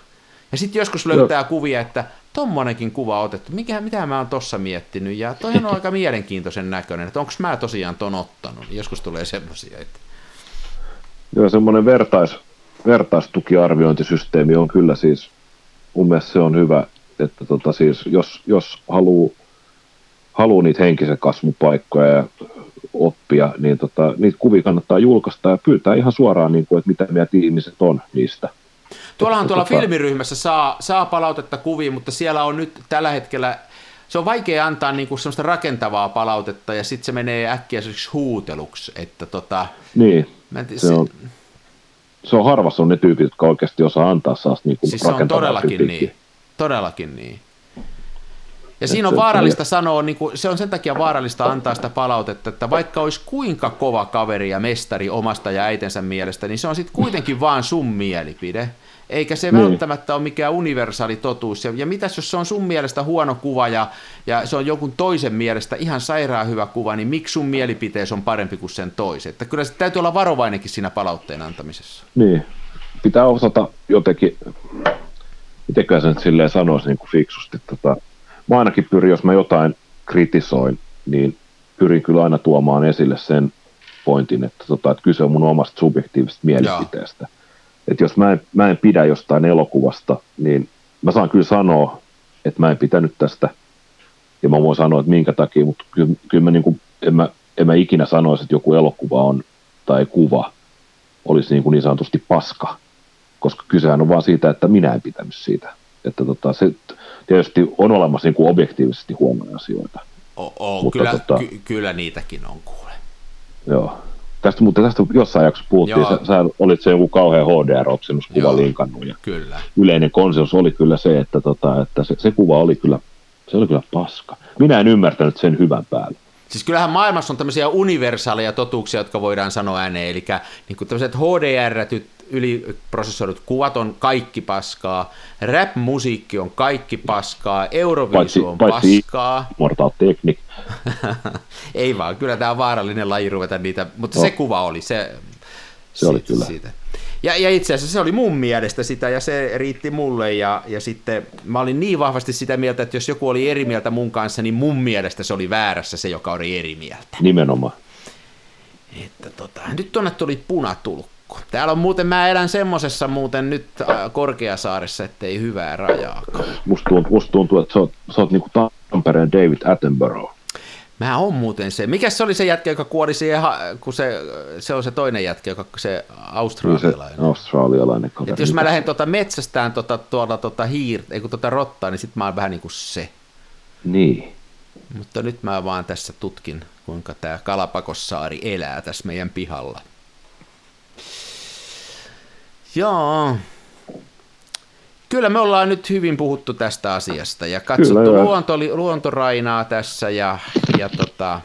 ja sitten joskus löytää Joo. kuvia, että tommonenkin kuva otettu, mikä, mitä mä oon tossa miettinyt, ja toi on aika mielenkiintoisen näköinen, että onko mä tosiaan ton ottanut, joskus tulee semmoisia. Että... Joo, semmoinen vertais, vertaistukiarviointisysteemi on kyllä siis, mun mielestä se on hyvä, että tota siis, jos, jos haluaa haluu niitä henkisen kasvun paikkoja ja oppia, niin tota, niitä kuvia kannattaa julkaista ja pyytää ihan suoraan, niin kuin, että mitä mieltä ihmiset on niistä. Tuollahan tuolla tota... filmiryhmässä saa, saa palautetta kuviin, mutta siellä on nyt tällä hetkellä, se on vaikea antaa niinku semmoista rakentavaa palautetta ja sitten se menee äkkiä huuteluksi. Että tota, niin, tii, se, on, se on harvassa on ne tyypit, jotka oikeasti osaa antaa saa niinku siis se on todellakin niin. Todellakin niin. Ja siinä on vaarallista sanoa, niin kuin, se on sen takia vaarallista antaa sitä palautetta, että vaikka olisi kuinka kova kaveri ja mestari omasta ja äitensä mielestä, niin se on sitten kuitenkin vaan sun mielipide eikä se niin. välttämättä ole mikään universaali totuus. Ja, ja mitäs jos se on sun mielestä huono kuva ja, ja se on jonkun toisen mielestä ihan sairaan hyvä kuva, niin miksi sun mielipiteesi on parempi kuin sen toisen? Että kyllä se täytyy olla varovainenkin siinä palautteen antamisessa. Niin, pitää osata jotenkin, mitenköhän se nyt silleen sanoisi niin kuin fiksusti, tota, mä ainakin pyrin, jos mä jotain kritisoin, niin pyrin kyllä aina tuomaan esille sen pointin, että, tota, että kyse on mun omasta subjektiivisesta mielipiteestä. Joo että jos mä en, mä en pidä jostain elokuvasta, niin mä saan kyllä sanoa, että mä en pitänyt tästä, ja mä voin sanoa, että minkä takia, mutta kyllä, kyllä mä, niin kuin, en, mä, en mä ikinä sanoisi, että joku elokuva on, tai kuva olisi niin, kuin niin sanotusti paska, koska kysehän on vaan siitä, että minä en pitänyt siitä. Että tota, se tietysti on olemassa niin kuin objektiivisesti huonoja asioita. O, o, mutta kyllä, tota, ky, kyllä niitäkin on kuule. Joo, Tästä, mutta tästä jossain jaksossa puhuttiin, sä, sä, olit se joku kauhean HDR-oksennuskuva linkannut. Ja kyllä. Yleinen konsensus oli kyllä se, että, tota, että se, se, kuva oli kyllä, se oli kyllä paska. Minä en ymmärtänyt sen hyvän päälle. Siis kyllähän maailmassa on tämmöisiä universaaleja totuuksia, jotka voidaan sanoa ääneen, eli niin kuin tämmöiset HDR, yliprosessoidut kuvat on kaikki paskaa, rap-musiikki on kaikki paskaa, Euroviisu on paitsi paskaa. Mortal Technic. (laughs) Ei vaan, kyllä tämä on vaarallinen laji ruveta niitä, mutta no. se kuva oli se. Se siitä, oli kyllä. Siitä. Ja, ja itse asiassa se oli mun mielestä sitä ja se riitti mulle ja, ja sitten mä olin niin vahvasti sitä mieltä, että jos joku oli eri mieltä mun kanssa, niin mun mielestä se oli väärässä se, joka oli eri mieltä. Nimenomaan. Että tota, nyt tuonne tuli punatulkku pakko. Täällä on muuten, mä elän semmosessa muuten nyt äh, Korkeasaaressa, ettei hyvää rajaa. Musta tuntuu, musta tuntuu että sä oot, sä oot niinku Tampereen David Attenborough. Mä on muuten se. Mikä se oli se jätkä, joka kuoli siihen, kun se, se on se toinen jätkä, joka se australialainen. Se australialainen kaveri. Et jos mä lähden tuota metsästään tuota, tuolla tuota hiir, ei kun tuota rottaa, niin sit mä oon vähän niin kuin se. Niin. Mutta nyt mä vaan tässä tutkin, kuinka tämä Kalapakossaari elää tässä meidän pihalla. Joo. Kyllä me ollaan nyt hyvin puhuttu tästä asiasta ja katsottu Kyllä, luonto, luontorainaa tässä ja, ja tota,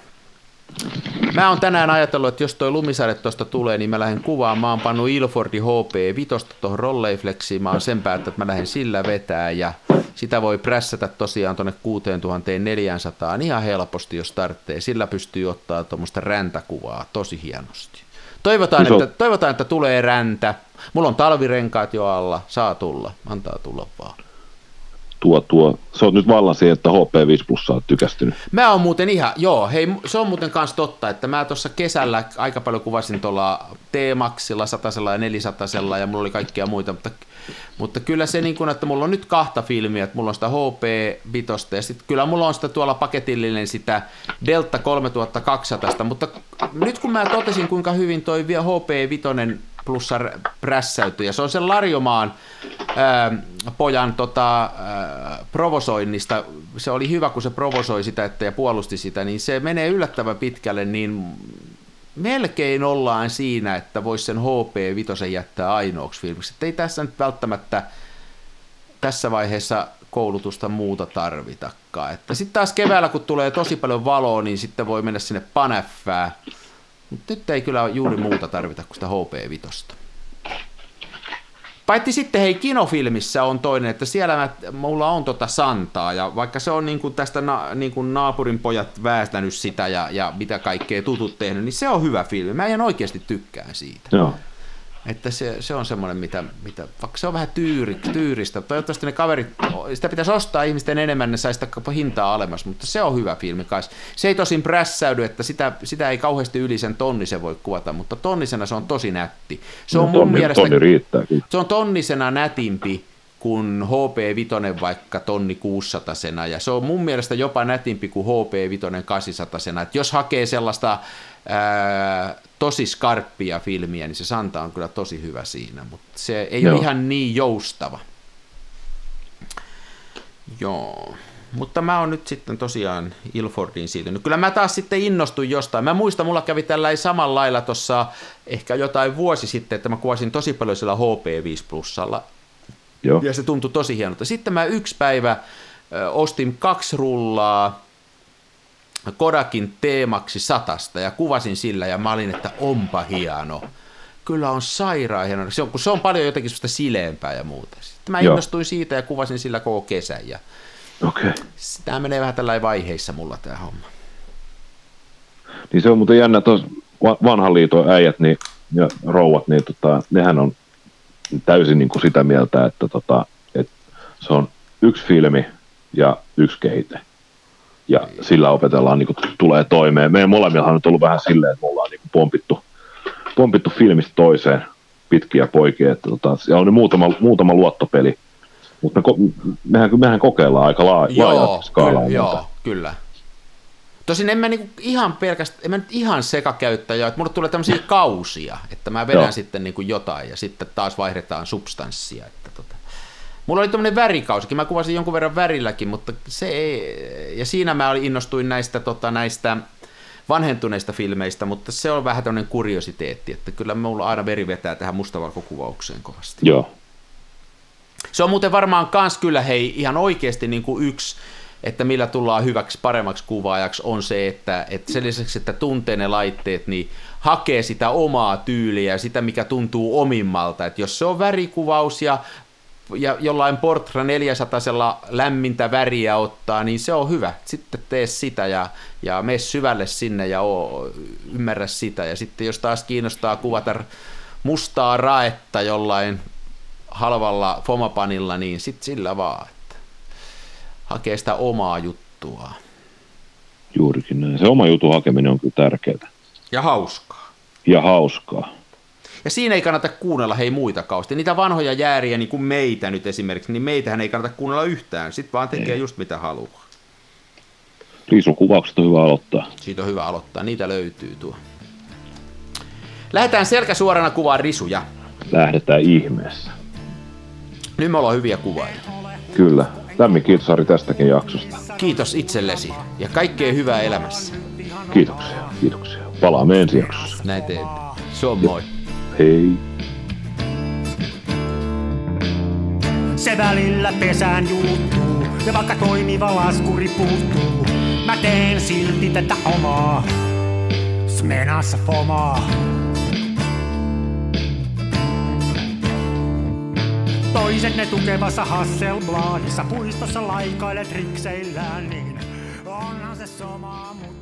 Mä oon tänään ajatellut, että jos toi lumisade tuosta tulee, niin mä lähden kuvaan. Mä oon pannut Ilfordi HP 5 tuohon Rolleiflexiin. Mä oon sen päättänyt, että mä lähden sillä vetää ja sitä voi prässätä tosiaan tuonne 6400 ihan helposti, jos tarvitsee. Sillä pystyy ottaa tuommoista räntäkuvaa tosi hienosti. Toivotaan, Iso. että, toivotaan, että tulee räntä. Mulla on talvirenkaat jo alla, saa tulla, antaa tulla vaan. Tuo, tuo. Se on nyt vallan siihen, että HP5 Plus on tykästynyt. Mä oon muuten ihan, joo, hei, se on muuten kanssa totta, että mä tuossa kesällä aika paljon kuvasin tuolla T-Maxilla, satasella ja nelisatasella ja mulla oli kaikkia muita, mutta, mutta kyllä se niin kuin, että mulla on nyt kahta filmiä, että mulla on sitä HP 5 ja sitten kyllä mulla on sitä tuolla paketillinen sitä Delta 3200, mutta nyt kun mä totesin kuinka hyvin toi HP 5 plussa prässäytyi. Ja se on sen Larjomaan ää, pojan tota, ää, provosoinnista. Se oli hyvä, kun se provosoi sitä että, ja puolusti sitä, niin se menee yllättävän pitkälle, niin melkein ollaan siinä, että voisi sen HP5 jättää ainoaksi filmiksi. Että ei tässä nyt välttämättä tässä vaiheessa koulutusta muuta tarvitakaan. Sitten taas keväällä, kun tulee tosi paljon valoa, niin sitten voi mennä sinne panäffää mutta nyt ei kyllä juuri muuta tarvita kuin sitä HP-vitosta. Paitsi sitten hei, kinofilmissä on toinen, että siellä mä, mulla on tota Santaa, ja vaikka se on niin kuin tästä na, niin kuin naapurin pojat väestänyt sitä ja, ja mitä kaikkea tutut tehnyt, niin se on hyvä filmi. Mä en oikeasti tykkää siitä. Joo. Että se, se on semmoinen, mitä, mitä, vaikka se on vähän tyyri, tyyristä, toivottavasti ne kaverit, sitä pitäisi ostaa ihmisten enemmän, ne saisi hintaa alemmas, mutta se on hyvä filmi kai. Se ei tosin prässäydy, että sitä, sitä ei kauheasti yli sen tonnisen voi kuvata, mutta tonnisena se on tosi nätti. Se on no, mun tonni, mielestä, tonni riittää. Se on tonnisena nätimpi kuin HP5 vaikka tonni 600 sena, ja se on mun mielestä jopa nätimpi kuin HP5 800 sena. Et jos hakee sellaista ää, tosi skarppia filmiä, niin se Santa on kyllä tosi hyvä siinä, mutta se ei Joo. ole ihan niin joustava. Joo. Mutta mä oon nyt sitten tosiaan Ilfordiin siirtynyt. Kyllä mä taas sitten innostuin jostain. Mä muistan, mulla kävi tällä samalla lailla tuossa ehkä jotain vuosi sitten, että mä kuvasin tosi paljon sillä HP5 plussalla. Joo. Ja se tuntui tosi hienolta. Sitten mä yksi päivä ostin kaksi rullaa Kodakin teemaksi satasta ja kuvasin sillä ja mä olin, että onpa hieno. Kyllä on sairaan hieno. Se on, kun se on paljon jotenkin sitä sileämpää ja muuta. Sitten mä Joo. innostuin siitä ja kuvasin sillä koko kesän. Ja okay. Tämä menee vähän tällä vaiheissa mulla tämä homma. Niin se on muuten jännä, tuossa vanhan liiton äijät niin, ja rouvat, niin tota, nehän on täysin niin kuin sitä mieltä, että, tota, että se on yksi filmi ja yksi kehite ja sillä opetellaan, niin kuin, tulee toimeen. Meidän molemmillahan on ollut vähän silleen, että me ollaan niin kuin, pompittu, pompittu filmistä toiseen pitkiä poikia, että tota, siellä on muutama, muutama luottopeli, mutta me, mehän, mehän kokeillaan aika laa, laajaa skaalaa. Kyllä, joo, kyllä. Tosin en mä niinku ihan pelkästään, en mä nyt ihan sekakäyttäjä, että mulle tulee tämmöisiä kausia, että mä vedän joo. sitten niinku jotain ja sitten taas vaihdetaan substanssia. Että tota. Mulla oli tämmöinen värikausikin, mä kuvasin jonkun verran värilläkin, mutta se ei, ja siinä mä innostuin näistä, tota, näistä vanhentuneista filmeistä, mutta se on vähän tämmöinen kuriositeetti, että kyllä mulla aina veri vetää tähän mustavalkokuvaukseen kovasti. Joo. Se on muuten varmaan kans kyllä hei ihan oikeasti niin kuin yksi, että millä tullaan hyväksi paremmaksi kuvaajaksi on se, että, että sen lisäksi, että tuntee ne laitteet, niin hakee sitä omaa tyyliä ja sitä, mikä tuntuu omimmalta. Että jos se on värikuvaus ja ja jollain Portra 400 lämmintä väriä ottaa, niin se on hyvä. Sitten tee sitä ja, ja mene syvälle sinne ja oo, ymmärrä sitä. Ja sitten jos taas kiinnostaa kuvata mustaa raetta jollain halvalla fomapanilla, niin sitten sillä vaan, että hakee sitä omaa juttua. Juurikin näin. Se oma jutun hakeminen on kyllä tärkeää. Ja hauskaa. Ja hauskaa. Ja siinä ei kannata kuunnella hei muita kausti. Niitä vanhoja jääriä, niin kuin meitä nyt esimerkiksi, niin meitähän ei kannata kuunnella yhtään. Sitten vaan tekee ei. just mitä haluaa. Riisun kuvaukset on hyvä aloittaa. Siitä on hyvä aloittaa, niitä löytyy tuo. Lähdetään selkäsuorana kuvaan risuja. Lähdetään ihmeessä. Nyt me ollaan hyviä kuvaajia. Kyllä. Lämmin kiitos Ari tästäkin jaksosta. Kiitos itsellesi ja kaikkea hyvää elämässä. Kiitoksia, kiitoksia. Palaamme ensi jaksossa. Näin teemme. Se on moi. Hei. Se välillä pesään juuttuu, ja vaikka toimiva laskuri puuttuu, mä teen silti tätä omaa. Smenassa fomaa. Toiset ne tukevassa Hasselbladissa puistossa laikailet rikseillään, niin onhan se sama, mutta